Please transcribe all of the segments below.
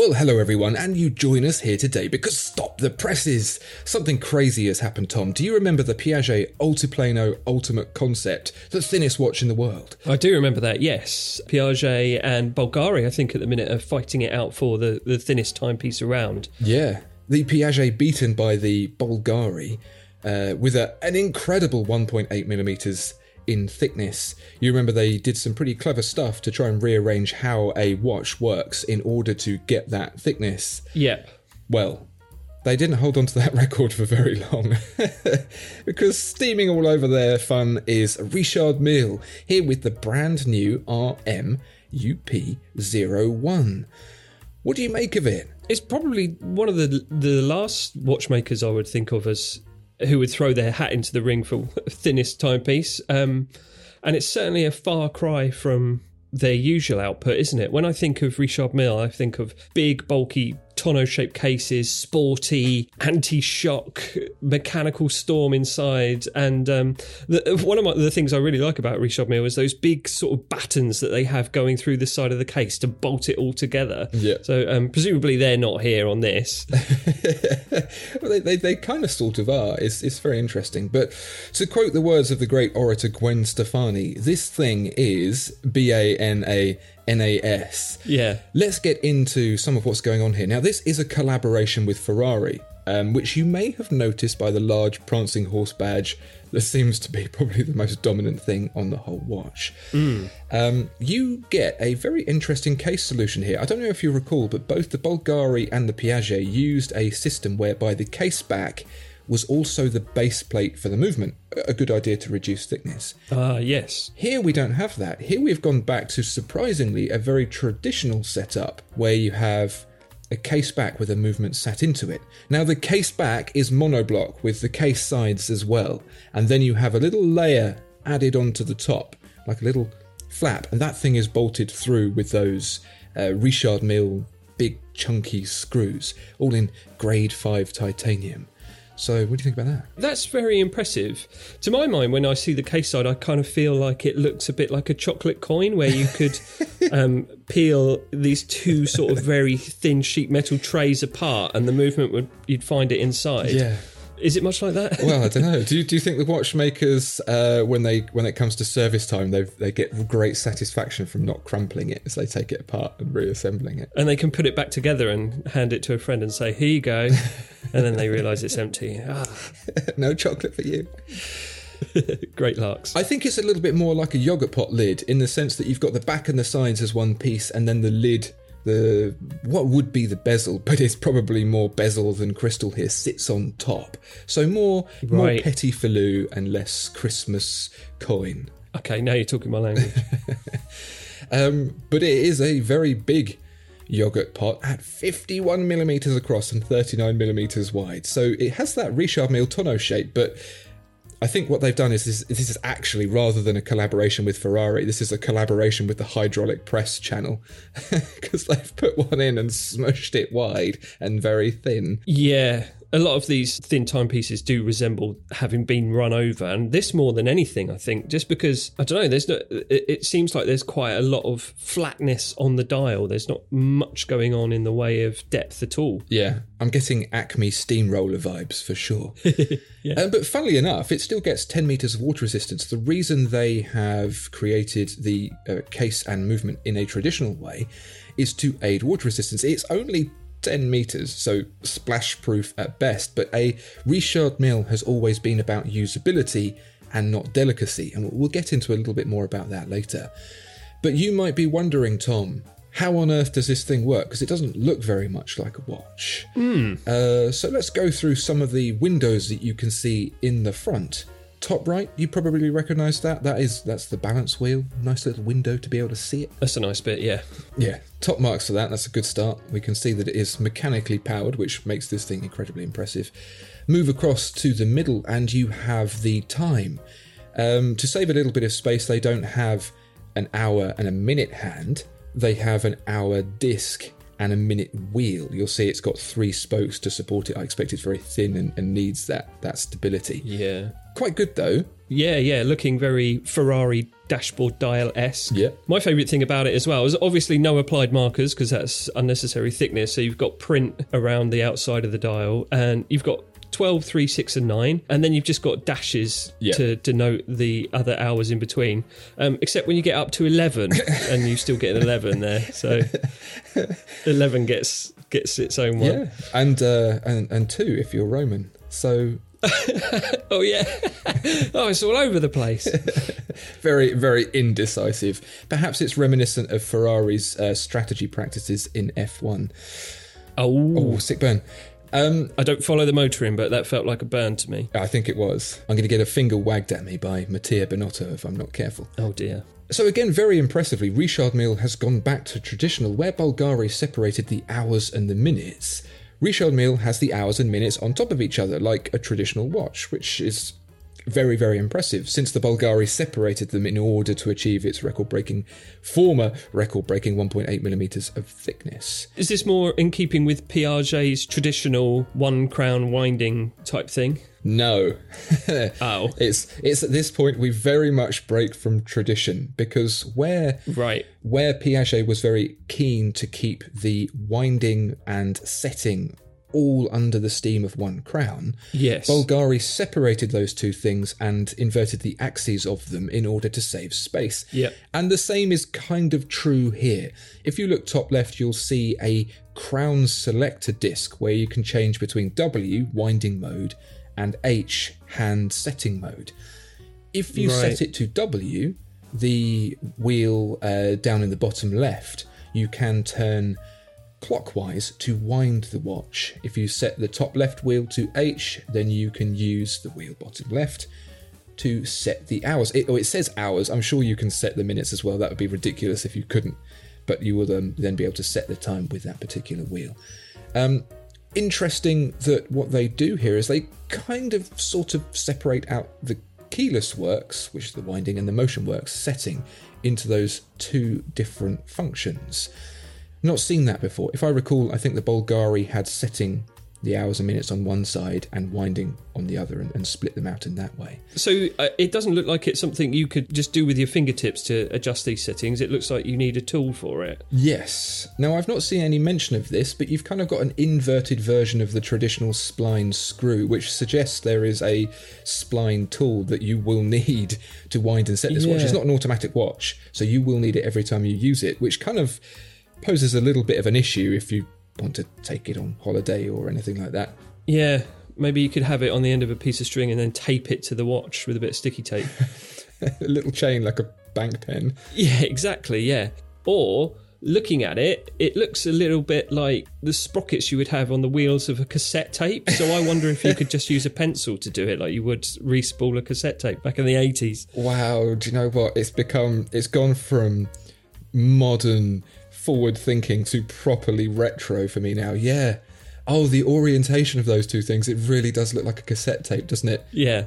Well, hello everyone, and you join us here today because stop the presses! Something crazy has happened, Tom. Do you remember the Piaget Altiplano Ultimate Concept, the thinnest watch in the world? I do remember that, yes. Piaget and Bulgari, I think, at the minute are fighting it out for the, the thinnest timepiece around. Yeah, the Piaget beaten by the Bulgari uh, with a, an incredible 1.8 millimeters in thickness. You remember they did some pretty clever stuff to try and rearrange how a watch works in order to get that thickness. Yep. Well, they didn't hold on to that record for very long because steaming all over their fun is Richard Mille here with the brand new RM UP01. What do you make of it? It's probably one of the the last watchmakers I would think of as who would throw their hat into the ring for thinnest timepiece. Um, and it's certainly a far cry from their usual output, isn't it? When I think of Richard Mille, I think of big, bulky, tonneau shaped cases, sporty, anti shock, mechanical storm inside. And um, the, one of my, the things I really like about Richard Mille is those big sort of battens that they have going through the side of the case to bolt it all together. Yeah. So um, presumably they're not here on this. well, they, they, they kind of sort of are. It's, it's very interesting. But to quote the words of the great orator Gwen Stefani, this thing is B A N A N A S. Yeah. Let's get into some of what's going on here. Now, this is a collaboration with Ferrari, um, which you may have noticed by the large prancing horse badge that seems to be probably the most dominant thing on the whole watch. Um, you get a very interesting case solution here. I don't know if you recall, but both the Bulgari and the Piaget used a system whereby the case back was also the base plate for the movement. A good idea to reduce thickness. Ah, yes. Here we don't have that. Here we've gone back to surprisingly a very traditional setup where you have a case back with a movement sat into it. Now the case back is monoblock with the case sides as well, and then you have a little layer added onto the top, like a little flap, and that thing is bolted through with those uh, Richard Mille big chunky screws, all in grade 5 titanium. So, what do you think about that? That's very impressive. To my mind, when I see the case side, I kind of feel like it looks a bit like a chocolate coin where you could um, peel these two sort of very thin sheet metal trays apart and the movement would, you'd find it inside. Yeah. Is it much like that? Well, I don't know. Do you, do you think the watchmakers, uh, when they when it comes to service time, they they get great satisfaction from not crumpling it as they take it apart and reassembling it? and they can put it back together and hand it to a friend and say, here you go. And then they realise it's empty. Ah, no chocolate for you. great larks. I think it's a little bit more like a yogurt pot lid in the sense that you've got the back and the sides as one piece, and then the lid, the what would be the bezel, but it's probably more bezel than crystal here, sits on top. So more more Petit Filou and less Christmas coin. Okay, now you're talking my language. Um, but it is a very big yogurt pot at 51 millimeters across and 39 millimeters wide. So it has that Richard Mille tonneau shape, but I think what they've done is this, this is actually rather than a collaboration with Ferrari, this is a collaboration with the hydraulic press channel because they've put one in and smushed it wide and very thin. yeah. A lot of these thin timepieces do resemble having been run over, and this more than anything, I think, just because I don't know. There's no. It, it seems like there's quite a lot of flatness on the dial. There's not much going on in the way of depth at all. Yeah, I'm getting Acme steamroller vibes for sure. yeah. Um, but funnily enough, it still gets 10 meters of water resistance. The reason they have created the uh, case and movement in a traditional way is to aid water resistance. It's only 10 meters, so splash proof at best, but a Richard Mille has always been about usability and not delicacy, and we'll get into a little bit more about that later. But you might be wondering, Tom, how on earth does this thing work? Because it doesn't look very much like a watch. Mm. Uh, so let's go through some of the windows that you can see in the front top right, you probably recognise that. That is that's the balance wheel. Nice little window to be able to see it. That's a nice bit, yeah. Yeah, top marks for that. That's a good start. We can see that it is mechanically powered, which makes this thing incredibly impressive. Move across to the middle, and you have the time. Um, to save a little bit of space, they don't have an hour and a minute hand. They have an hour disc and a minute wheel. You'll see it's got three spokes to support it. I expect it's very thin and, and needs that that stability. Yeah. Quite good though. Yeah, yeah, looking very Ferrari dashboard dial esque. Yeah. My favourite thing about it as well is obviously no applied markers because that's unnecessary thickness. So you've got print around the outside of the dial, and you've got 12, 3, 6, and 9. And then you've just got dashes Yeah. to denote the other hours in between. Um, except when you get up to 11, and you still get an 11 there. So 11 gets gets its own one. Yeah, and uh, and and two if you're Roman. So Oh, yeah. oh, it's all over the place. very very indecisive. Perhaps it's reminiscent of Ferrari's uh, strategy practices in F1. Oh, Oh, sick burn. Um, I don't follow the motoring, but that felt like a burn to me. I think it was. I'm going to get a finger wagged at me by Mattia Binotto if I'm not careful. Oh, dear. So again, very impressively, Richard Mille has gone back to traditional, where Bulgari separated the hours and the minutes. Richard Mille has the hours and minutes on top of each other, like a traditional watch, which is very, very impressive, since the Bulgari separated them in order to achieve its record-breaking, former record-breaking 1.8 millimeters of thickness. Is this more in keeping with Piaget's traditional one crown winding type thing? No. Oh. It's it's at this point we very much break from tradition because where Right. where Piaget was very keen to keep the winding and setting all under the steam of one crown, Yes. Bulgari separated those two things and inverted the axes of them in order to save space. Yep. And the same is kind of true here. If you look top left, you'll see a crown selector disc where you can change between W, winding mode, and H, hand setting mode. If you Right. set it to W, the wheel uh, down in the bottom left, you can turn clockwise to wind the watch. If you set the top left wheel to H, then you can use the wheel bottom left to set the hours. It, oh, it says hours. I'm sure you can set the minutes as well. That would be ridiculous if you couldn't. But you will um, then be able to set the time with that particular wheel. Um, interesting that what they do here is they kind of sort of separate out the keyless works, which is the winding and the motion works setting, into those two different functions. Not seen that before. If I recall, I think the Bulgari had setting the hours and minutes on one side and winding on the other and, and split them out in that way. So uh, it doesn't look like it's something you could just do with your fingertips to adjust these settings. It looks like you need a tool for it. Yes. Now, I've not seen any mention of this, but you've kind of got an inverted version of the traditional spline screw, which suggests there is a spline tool that you will need to wind and set this watch. It's not an automatic watch, so you will need it every time you use it, which kind of poses a little bit of an issue if you want to take it on holiday or anything like that. Yeah, maybe you could have it on the end of a piece of string and then tape it to the watch with a bit of sticky tape. a little chain like a bank pen. yeah, exactly, yeah. Or looking at it, it looks a little bit like the sprockets you would have on the wheels of a cassette tape. So I wonder if you could just use a pencil to do it like you would respool a cassette tape back in the 80s. Wow, do you know what? It's become, it's gone from modern forward thinking to properly retro for me now. Yeah. Oh, the orientation of those two things, it really does look like a cassette tape, doesn't it? Yeah.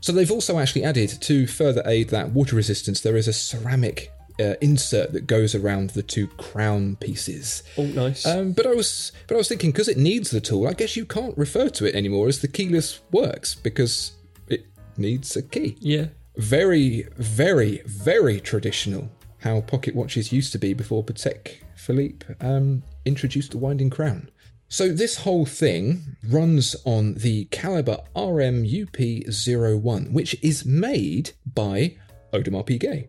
So they've also actually added to further aid that water resistance, there is a ceramic uh, insert that goes around the two crown pieces. Oh, nice. Um, but I was, but I was thinking because it needs the tool, I guess you can't refer to it anymore as the keyless works because it needs a key. yeah. Very, very, very traditional. How pocket watches used to be before Patek Philippe um, introduced the winding crown. So this whole thing runs on the Caliber RM UP01, which is made by Audemars Piguet.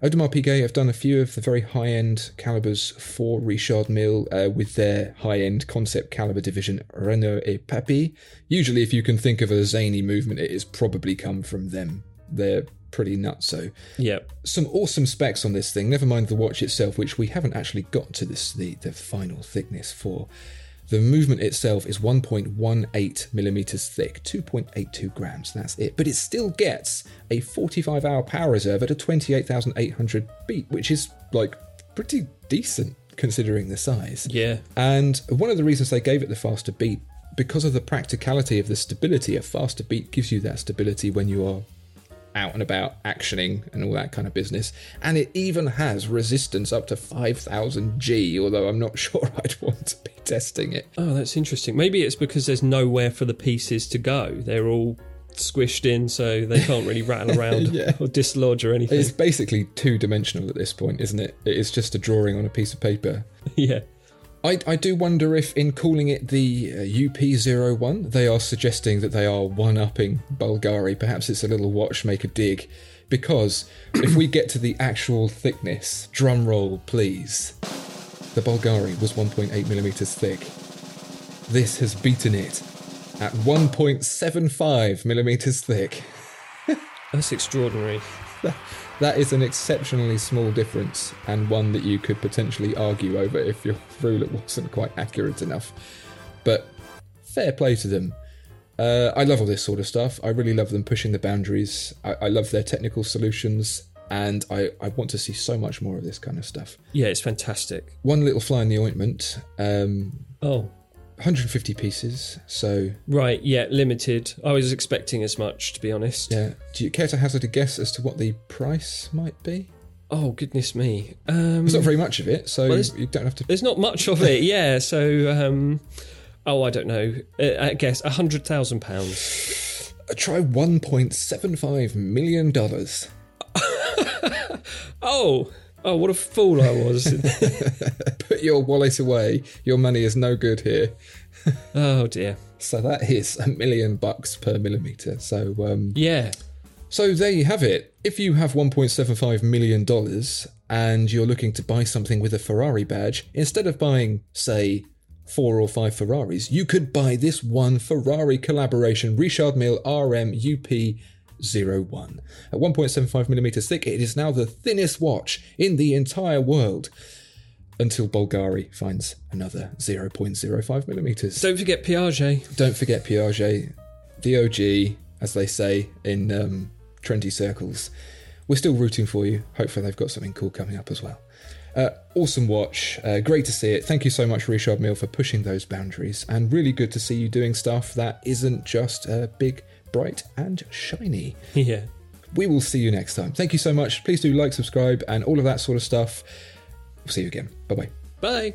Audemars Piguet have done a few of the very high-end calibers for Richard Mille uh, with their high-end concept caliber division Renaud et Papi. Usually, if you can think of a zany movement, it has probably come from them. They're pretty nutso. Yeah. Some awesome specs on this thing. Never mind the watch itself, which we haven't actually got to this the the final thickness for. The movement itself is 1.18 millimeters thick, 2.82 grams. That's it. But it still gets a 45 hour power reserve at a 28,800 beat, which is like pretty decent considering the size. Yeah. And one of the reasons they gave it the faster beat, because of the practicality of the stability, a faster beat gives you that stability when you are out and about actioning and all that kind of business. And it even has resistance up to 5000 G, although I'm not sure I'd want to be testing it. Oh, that's interesting. Maybe it's because there's nowhere for the pieces to go. They're all squished in, so they can't really rattle around Yeah. or dislodge or anything. It's basically two dimensional at this point, isn't it? It is just a drawing on a piece of paper. yeah. I, I do wonder if, in calling it the uh, UP01, they are suggesting that they are one upping Bulgari. Perhaps it's a little watchmaker dig. Because if we get to the actual thickness, drum roll please, the Bulgari was 1.8 millimeters thick. This has beaten it at 1.75 millimeters thick. That's extraordinary. That is an exceptionally small difference, and one that you could potentially argue over if your ruler wasn't quite accurate enough. But fair play to them. Uh, I love all this sort of stuff. I really love them pushing the boundaries. I, I love their technical solutions, and I, I want to see so much more of this kind of stuff. Yeah, it's fantastic. One little fly in the ointment um, Oh, 150 pieces, so right. Yeah, limited. I was expecting as much, to be honest. yeah. Do you care to hazard a guess as to what the price might be? Oh, goodness me. Um, There's not very much of it, so Well, you don't have to there's not much of it. Yeah. So, um, oh, I don't know. Uh, I guess a hundred thousand pounds. Try 1.75 million dollars. Oh, oh, what a fool I was. Put your wallet away. Your money is no good here. oh dear. So that is a million bucks per millimeter. So um, Yeah. so there you have it. If you have 1.75 million dollars and you're looking to buy something with a Ferrari badge, instead of buying say four or five Ferraris, you could buy this one Ferrari collaboration Richard Mille RM UP 01. At 1.75 millimeters thick, it is now the thinnest watch in the entire world. Until Bulgari finds another 0.05 millimeters. Don't forget Piaget. Don't forget Piaget, the OG, as they say in um, trendy circles. We're still rooting for you. Hopefully, they've got something cool coming up as well. Uh, awesome watch. Uh, great to see it. Thank you so much, Richard Mille, for pushing those boundaries. And really good to see you doing stuff that isn't just a big, bright, and shiny. Yeah. We will see you next time. Thank you so much. Please do like, subscribe, and all of that sort of stuff. We'll see you again. Bye bye. Bye.